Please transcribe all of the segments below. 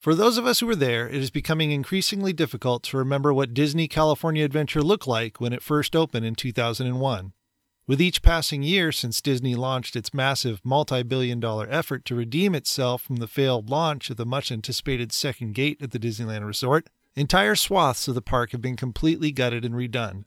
For those of us who were there, it is becoming increasingly difficult to remember what Disney California Adventure looked like when it first opened in 2001. With each passing year since Disney launched its massive multi billion dollar effort to redeem itself from the failed launch of the much anticipated second gate at the Disneyland Resort, entire swaths of the park have been completely gutted and redone.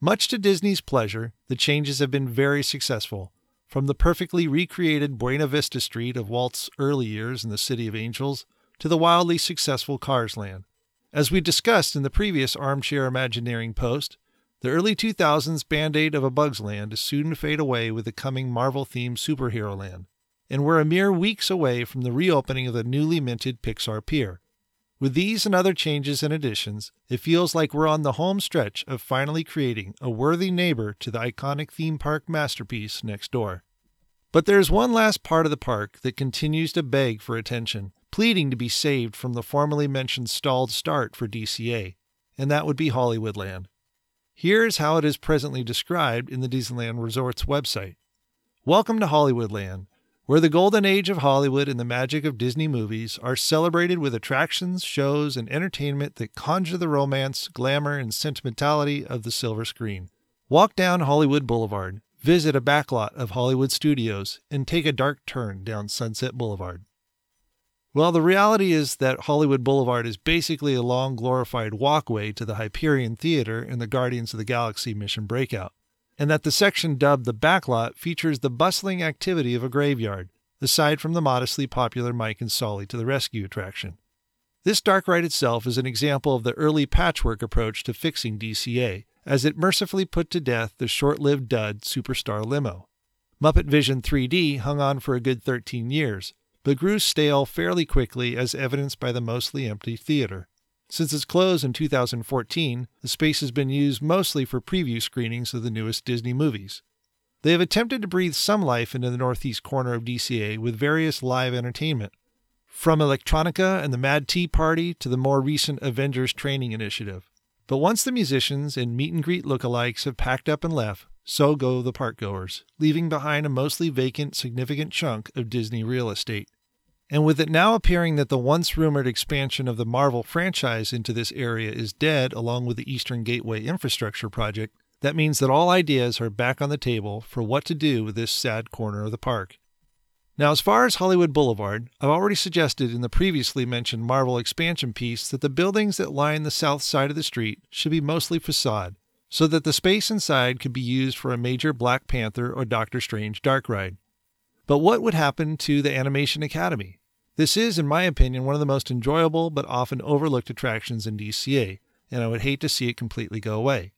Much to Disney's pleasure, the changes have been very successful. From the perfectly recreated Buena Vista Street of Walt's early years in the City of Angels to the wildly successful Cars Land. As we discussed in the previous Armchair Imagineering post, the early 2000s band aid of a Bugs Land is soon to fade away with the coming Marvel themed Superhero Land, and we're a mere weeks away from the reopening of the newly minted Pixar Pier. With these and other changes and additions, it feels like we're on the home stretch of finally creating a worthy neighbor to the iconic theme park masterpiece next door. But there's one last part of the park that continues to beg for attention, pleading to be saved from the formerly mentioned stalled start for DCA, and that would be Hollywoodland. Here's how it is presently described in the Disneyland Resort's website Welcome to Hollywoodland, where the golden age of Hollywood and the magic of Disney movies are celebrated with attractions, shows, and entertainment that conjure the romance, glamour, and sentimentality of the silver screen. Walk down Hollywood Boulevard, visit a backlot of Hollywood studios, and take a dark turn down Sunset Boulevard. Well, the reality is that Hollywood Boulevard is basically a long, glorified walkway to the Hyperion Theater and the Guardians of the Galaxy mission breakout, and that the section dubbed the backlot features the bustling activity of a graveyard, aside from the modestly popular Mike and Sully to the Rescue attraction. This dark ride itself is an example of the early patchwork approach to fixing DCA, as it mercifully put to death the short lived dud Superstar Limo. Muppet Vision 3D hung on for a good 13 years, but grew stale fairly quickly, as evidenced by the mostly empty theater. Since its close in 2014, the space has been used mostly for preview screenings of the newest Disney movies. They have attempted to breathe some life into the northeast corner of DCA with various live entertainment, from Electronica and the Mad Tea Party to the more recent Avengers Training Initiative. But once the musicians and meet and greet lookalikes have packed up and left, so go the park goers, leaving behind a mostly vacant, significant chunk of Disney real estate. And with it now appearing that the once rumored expansion of the Marvel franchise into this area is dead, along with the Eastern Gateway infrastructure project, that means that all ideas are back on the table for what to do with this sad corner of the park. Now, as far as Hollywood Boulevard, I've already suggested in the previously mentioned Marvel expansion piece that the buildings that line the south side of the street should be mostly facade, so that the space inside could be used for a major Black Panther or Doctor Strange dark ride. But what would happen to the Animation Academy? This is, in my opinion, one of the most enjoyable but often overlooked attractions in DCA, and I would hate to see it completely go away.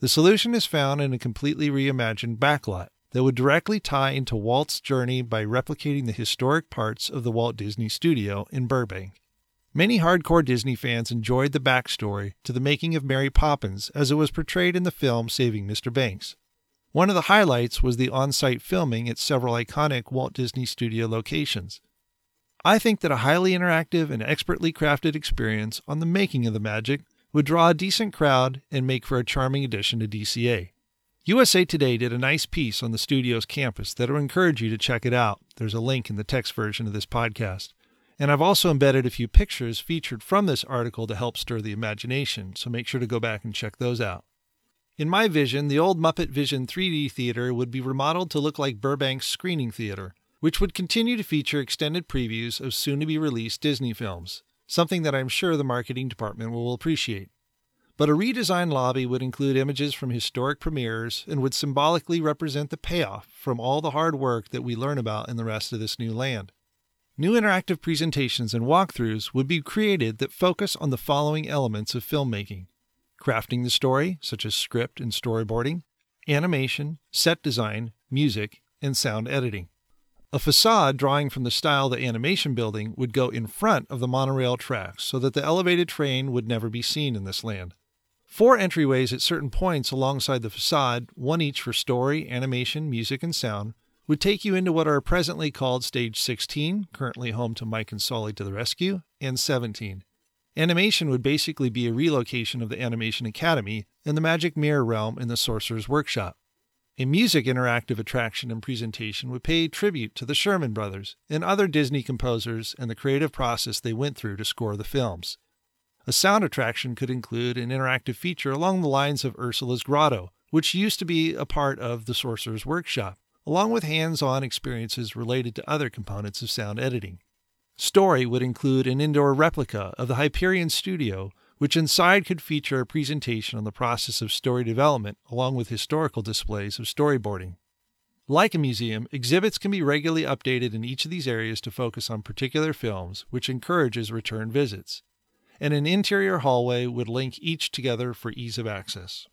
The solution is found in a completely reimagined backlot that would directly tie into Walt's journey by replicating the historic parts of the Walt Disney Studio in Burbank. Many hardcore Disney fans enjoyed the backstory to the making of Mary Poppins as it was portrayed in the film Saving Mr. Banks. One of the highlights was the on site filming at several iconic Walt Disney Studio locations. I think that a highly interactive and expertly crafted experience on the making of the magic would draw a decent crowd and make for a charming addition to DCA. USA Today did a nice piece on the studio's campus that will encourage you to check it out. There's a link in the text version of this podcast. And I've also embedded a few pictures featured from this article to help stir the imagination, so make sure to go back and check those out. In my vision, the old Muppet Vision 3D theater would be remodeled to look like Burbank's Screening Theater, which would continue to feature extended previews of soon to be released Disney films, something that I'm sure the marketing department will appreciate. But a redesigned lobby would include images from historic premieres and would symbolically represent the payoff from all the hard work that we learn about in the rest of this new land. New interactive presentations and walkthroughs would be created that focus on the following elements of filmmaking crafting the story, such as script and storyboarding, animation, set design, music, and sound editing. A facade drawing from the style of the animation building would go in front of the monorail tracks so that the elevated train would never be seen in this land. Four entryways at certain points alongside the facade, one each for story, animation, music, and sound, would take you into what are presently called Stage 16, currently home to Mike and Sully to the Rescue, and 17. Animation would basically be a relocation of the Animation Academy and the Magic Mirror realm in the Sorcerer's Workshop. A music interactive attraction and presentation would pay tribute to the Sherman Brothers and other Disney composers and the creative process they went through to score the films. A sound attraction could include an interactive feature along the lines of Ursula's Grotto, which used to be a part of the Sorcerer's Workshop, along with hands on experiences related to other components of sound editing. Story would include an indoor replica of the Hyperion Studio, which inside could feature a presentation on the process of story development along with historical displays of storyboarding. Like a museum, exhibits can be regularly updated in each of these areas to focus on particular films, which encourages return visits. And an interior hallway would link each together for ease of access.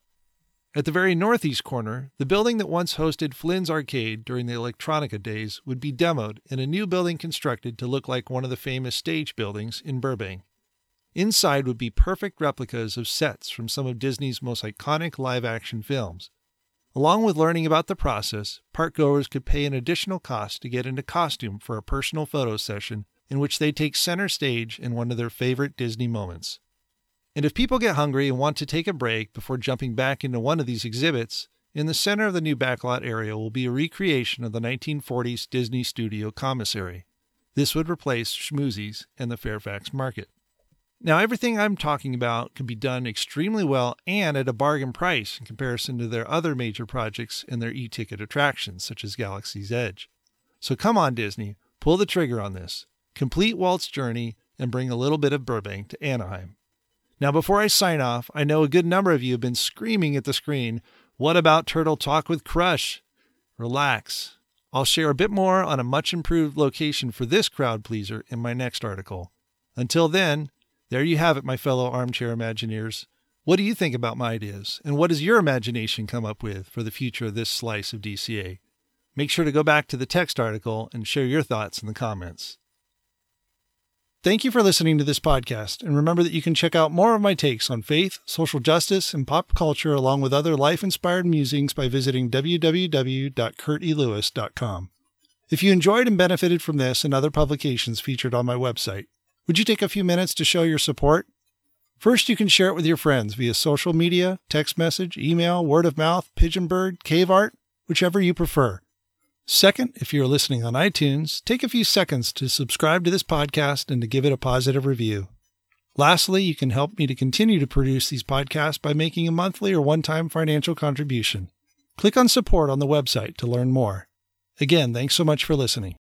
At the very northeast corner, the building that once hosted Flynn's Arcade during the Electronica days would be demoed and a new building constructed to look like one of the famous stage buildings in Burbank. Inside would be perfect replicas of sets from some of Disney's most iconic live action films. Along with learning about the process, parkgoers could pay an additional cost to get into costume for a personal photo session in which they take center stage in one of their favorite Disney moments. And if people get hungry and want to take a break before jumping back into one of these exhibits, in the center of the new backlot area will be a recreation of the 1940s Disney Studio commissary. This would replace Schmoozies and the Fairfax Market. Now, everything I'm talking about can be done extremely well and at a bargain price in comparison to their other major projects and their e ticket attractions, such as Galaxy's Edge. So come on, Disney, pull the trigger on this. Complete Walt's journey and bring a little bit of Burbank to Anaheim. Now, before I sign off, I know a good number of you have been screaming at the screen, What about Turtle Talk with Crush? Relax. I'll share a bit more on a much improved location for this crowd pleaser in my next article. Until then, there you have it, my fellow armchair Imagineers. What do you think about my ideas? And what does your imagination come up with for the future of this slice of DCA? Make sure to go back to the text article and share your thoughts in the comments. Thank you for listening to this podcast, and remember that you can check out more of my takes on faith, social justice, and pop culture, along with other life inspired musings by visiting www.kurtelewis.com. If you enjoyed and benefited from this and other publications featured on my website, would you take a few minutes to show your support? First, you can share it with your friends via social media, text message, email, word of mouth, pigeon bird, cave art, whichever you prefer. Second, if you're listening on iTunes, take a few seconds to subscribe to this podcast and to give it a positive review. Lastly, you can help me to continue to produce these podcasts by making a monthly or one time financial contribution. Click on support on the website to learn more. Again, thanks so much for listening.